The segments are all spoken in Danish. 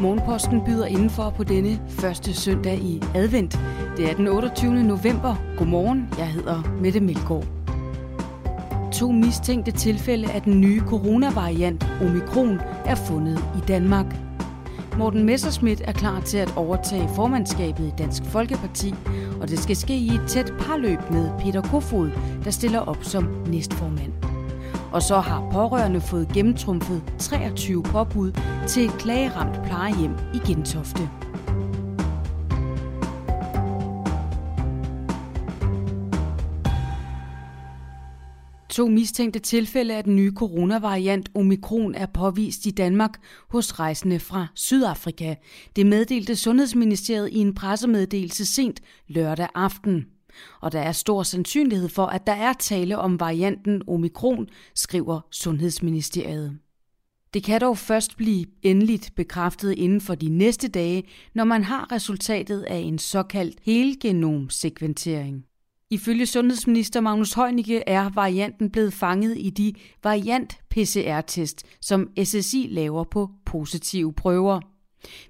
Morgenposten byder indenfor på denne første søndag i advent. Det er den 28. november. Godmorgen, jeg hedder Mette Melgaard. To mistænkte tilfælde af den nye coronavariant Omikron er fundet i Danmark. Morten Messerschmidt er klar til at overtage formandskabet i Dansk Folkeparti, og det skal ske i et tæt parløb med Peter Kofod, der stiller op som næstformand. Og så har pårørende fået gennemtrumfet 23 påbud til et klageramt plejehjem i Gentofte. To mistænkte tilfælde af den nye coronavariant Omikron er påvist i Danmark hos rejsende fra Sydafrika. Det meddelte Sundhedsministeriet i en pressemeddelelse sent lørdag aften. Og der er stor sandsynlighed for, at der er tale om varianten Omikron, skriver Sundhedsministeriet. Det kan dog først blive endeligt bekræftet inden for de næste dage, når man har resultatet af en såkaldt helgenomsekventering. Ifølge sundhedsminister Magnus Heunicke er varianten blevet fanget i de variant-PCR-test, som SSI laver på positive prøver.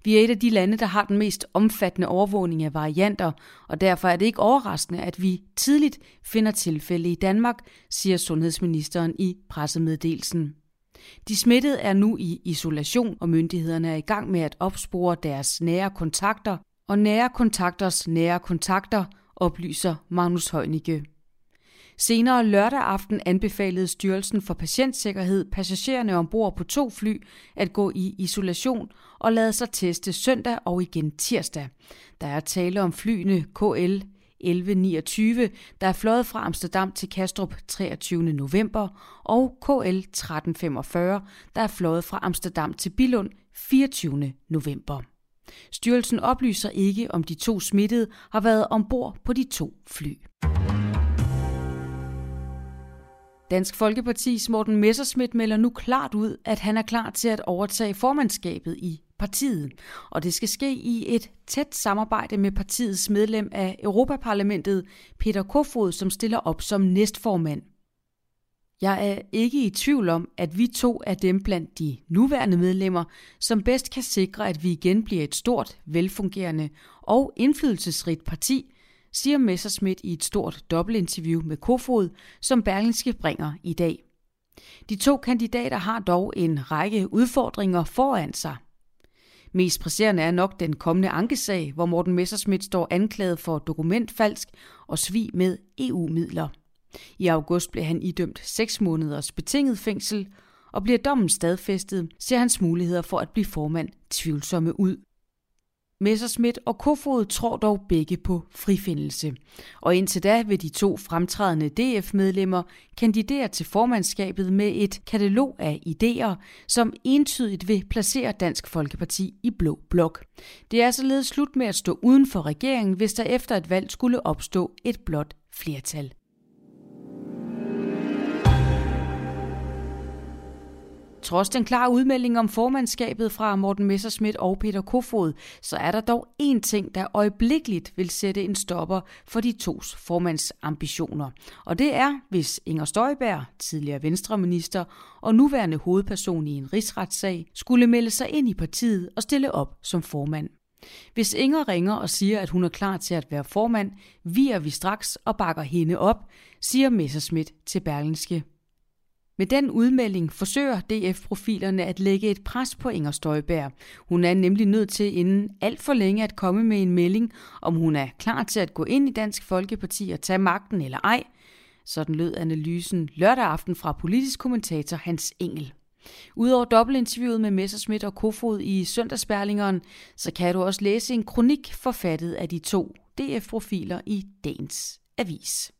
Vi er et af de lande, der har den mest omfattende overvågning af varianter, og derfor er det ikke overraskende, at vi tidligt finder tilfælde i Danmark, siger sundhedsministeren i pressemeddelelsen. De smittede er nu i isolation, og myndighederne er i gang med at opspore deres nære kontakter, og nære kontakters nære kontakter oplyser Magnus Heunicke. Senere lørdag aften anbefalede Styrelsen for Patientsikkerhed passagererne ombord på to fly at gå i isolation og lade sig teste søndag og igen tirsdag. Der er tale om flyene KL 1129, der er fløjet fra Amsterdam til Kastrup 23. november, og KL 1345, der er fløjet fra Amsterdam til Billund 24. november. Styrelsen oplyser ikke, om de to smittede har været ombord på de to fly. Dansk Folkepartis Morten Messerschmidt melder nu klart ud, at han er klar til at overtage formandskabet i partiet. Og det skal ske i et tæt samarbejde med partiets medlem af Europaparlamentet, Peter Kofod, som stiller op som næstformand. Jeg er ikke i tvivl om, at vi to er dem blandt de nuværende medlemmer, som bedst kan sikre, at vi igen bliver et stort, velfungerende og indflydelsesrigt parti, siger Messerschmidt i et stort dobbeltinterview med Kofod, som Berlingske bringer i dag. De to kandidater har dog en række udfordringer foran sig. Mest presserende er nok den kommende ankesag, hvor Morten Messerschmidt står anklaget for dokumentfalsk og svig med EU-midler. I august blev han idømt 6 måneders betinget fængsel, og bliver dommen stadfæstet, ser hans muligheder for at blive formand tvivlsomme ud. Messerschmidt og Kofod tror dog begge på frifindelse. Og indtil da vil de to fremtrædende DF-medlemmer kandidere til formandskabet med et katalog af idéer, som entydigt vil placere Dansk Folkeparti i blå blok. Det er således slut med at stå uden for regeringen, hvis der efter et valg skulle opstå et blot flertal. Trods den klare udmelding om formandskabet fra Morten Messerschmidt og Peter Kofod, så er der dog én ting, der øjeblikkeligt vil sætte en stopper for de tos formandsambitioner. Og det er, hvis Inger Støjberg, tidligere venstreminister og nuværende hovedperson i en rigsretssag, skulle melde sig ind i partiet og stille op som formand. Hvis Inger ringer og siger, at hun er klar til at være formand, virer vi straks og bakker hende op, siger Messerschmidt til Berlingske. Med den udmelding forsøger DF-profilerne at lægge et pres på Inger Støjberg. Hun er nemlig nødt til inden alt for længe at komme med en melding, om hun er klar til at gå ind i Dansk Folkeparti og tage magten eller ej. Sådan lød analysen lørdag aften fra politisk kommentator Hans Engel. Udover dobbeltinterviewet med Messerschmidt og Kofod i Søndagsberlingeren, så kan du også læse en kronik forfattet af de to DF-profiler i dagens avis.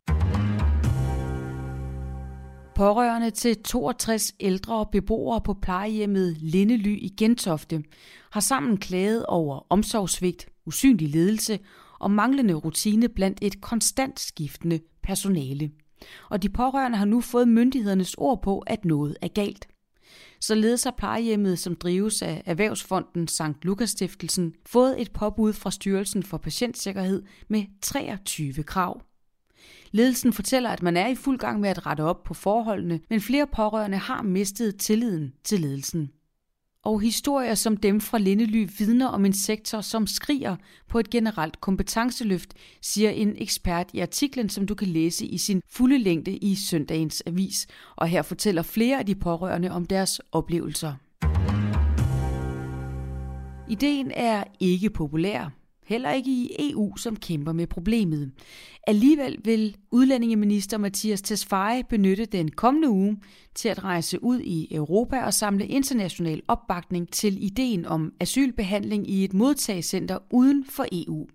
Pårørende til 62 ældre beboere på plejehjemmet Lindely i Gentofte har sammen klaget over omsorgsvigt, usynlig ledelse og manglende rutine blandt et konstant skiftende personale. Og de pårørende har nu fået myndighedernes ord på, at noget er galt. Således har plejehjemmet, som drives af Erhvervsfonden St. Lukas Stiftelsen, fået et påbud fra Styrelsen for Patientsikkerhed med 23 krav. Ledelsen fortæller, at man er i fuld gang med at rette op på forholdene, men flere pårørende har mistet tilliden til ledelsen. Og historier som dem fra Lindely vidner om en sektor, som skriger på et generelt kompetenceløft, siger en ekspert i artiklen, som du kan læse i sin fulde længde i søndagens avis. Og her fortæller flere af de pårørende om deres oplevelser. Ideen er ikke populær, heller ikke i EU, som kæmper med problemet. Alligevel vil udlændingeminister Mathias Tesfaye benytte den kommende uge til at rejse ud i Europa og samle international opbakning til ideen om asylbehandling i et modtagscenter uden for EU.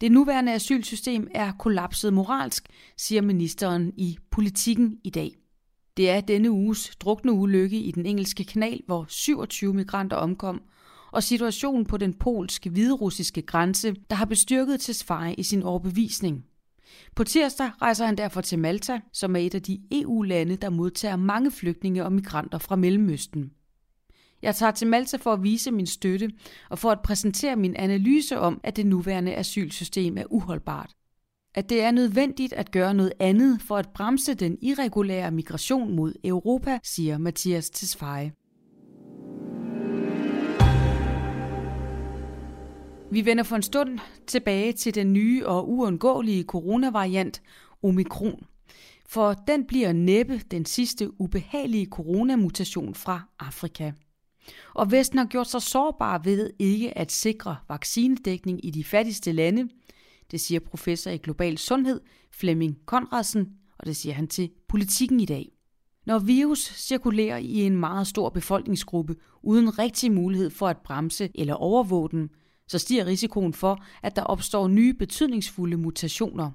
Det nuværende asylsystem er kollapset moralsk, siger ministeren i politikken i dag. Det er denne uges drukne ulykke i den engelske kanal, hvor 27 migranter omkom, og situationen på den polsk-hviderussiske grænse, der har bestyrket Tesfaye i sin overbevisning. På tirsdag rejser han derfor til Malta, som er et af de EU-lande, der modtager mange flygtninge og migranter fra Mellemøsten. Jeg tager til Malta for at vise min støtte og for at præsentere min analyse om, at det nuværende asylsystem er uholdbart. At det er nødvendigt at gøre noget andet for at bremse den irregulære migration mod Europa, siger Mathias Tesfaye. Vi vender for en stund tilbage til den nye og uundgåelige coronavariant Omikron. For den bliver næppe den sidste ubehagelige coronamutation fra Afrika. Og Vesten har gjort sig sårbar ved ikke at sikre vaccinedækning i de fattigste lande. Det siger professor i global sundhed Flemming Konradsen, og det siger han til politikken i dag. Når virus cirkulerer i en meget stor befolkningsgruppe uden rigtig mulighed for at bremse eller overvåge den, så stiger risikoen for, at der opstår nye betydningsfulde mutationer.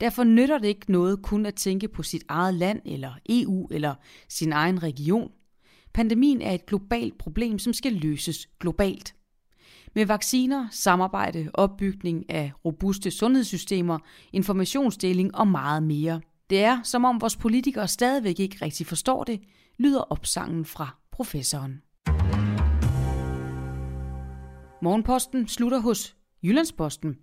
Derfor nytter det ikke noget kun at tænke på sit eget land eller EU eller sin egen region. Pandemien er et globalt problem, som skal løses globalt. Med vacciner, samarbejde, opbygning af robuste sundhedssystemer, informationsdeling og meget mere. Det er, som om vores politikere stadigvæk ikke rigtig forstår det, lyder opsangen fra professoren. Morgenposten slutter hos Jyllandsposten,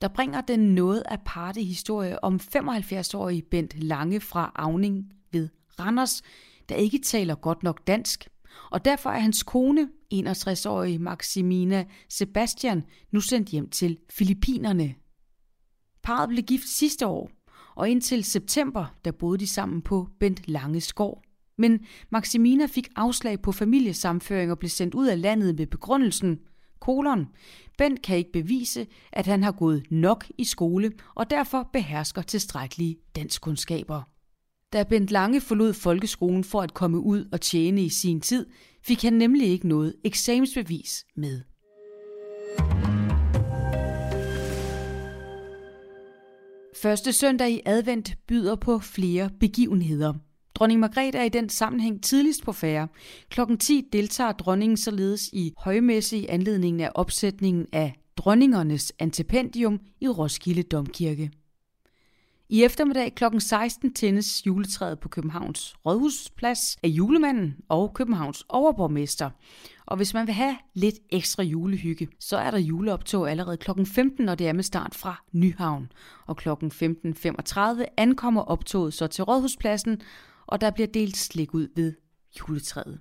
der bringer den noget aparte historie om 75-årige Bent Lange fra Avning ved Randers, der ikke taler godt nok dansk. Og derfor er hans kone, 61-årige Maximina Sebastian, nu sendt hjem til Filippinerne. Parret blev gift sidste år, og indtil september, der boede de sammen på Bent Langes gård. Men Maximina fik afslag på familiesamføring og blev sendt ud af landet med begrundelsen – kolon. Bent kan ikke bevise, at han har gået nok i skole og derfor behersker tilstrækkelige danskkundskaber. Da Bent Lange forlod folkeskolen for at komme ud og tjene i sin tid, fik han nemlig ikke noget eksamensbevis med. Første søndag i advent byder på flere begivenheder – Dronning Margrethe er i den sammenhæng tidligst på færre. Klokken 10 deltager dronningen således i højmesse i anledningen af opsætningen af dronningernes antipendium i Roskilde Domkirke. I eftermiddag kl. 16 tændes juletræet på Københavns Rådhusplads af julemanden og Københavns overborgmester. Og hvis man vil have lidt ekstra julehygge, så er der juleoptog allerede kl. 15, når det er med start fra Nyhavn. Og kl. 15.35 ankommer optoget så til Rådhuspladsen, og der bliver delt slik ud ved juletræet.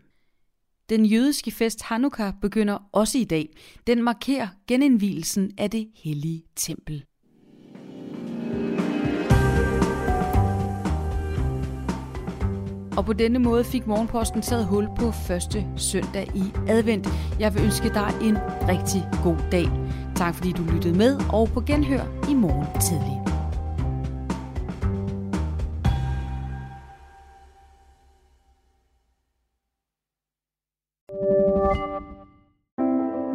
Den jødiske fest Hanukkah begynder også i dag. Den markerer genindvielsen af det hellige tempel. Og på denne måde fik Morgenposten taget hul på første søndag i advent. Jeg vil ønske dig en rigtig god dag. Tak fordi du lyttede med, og på genhør i morgen tidlig.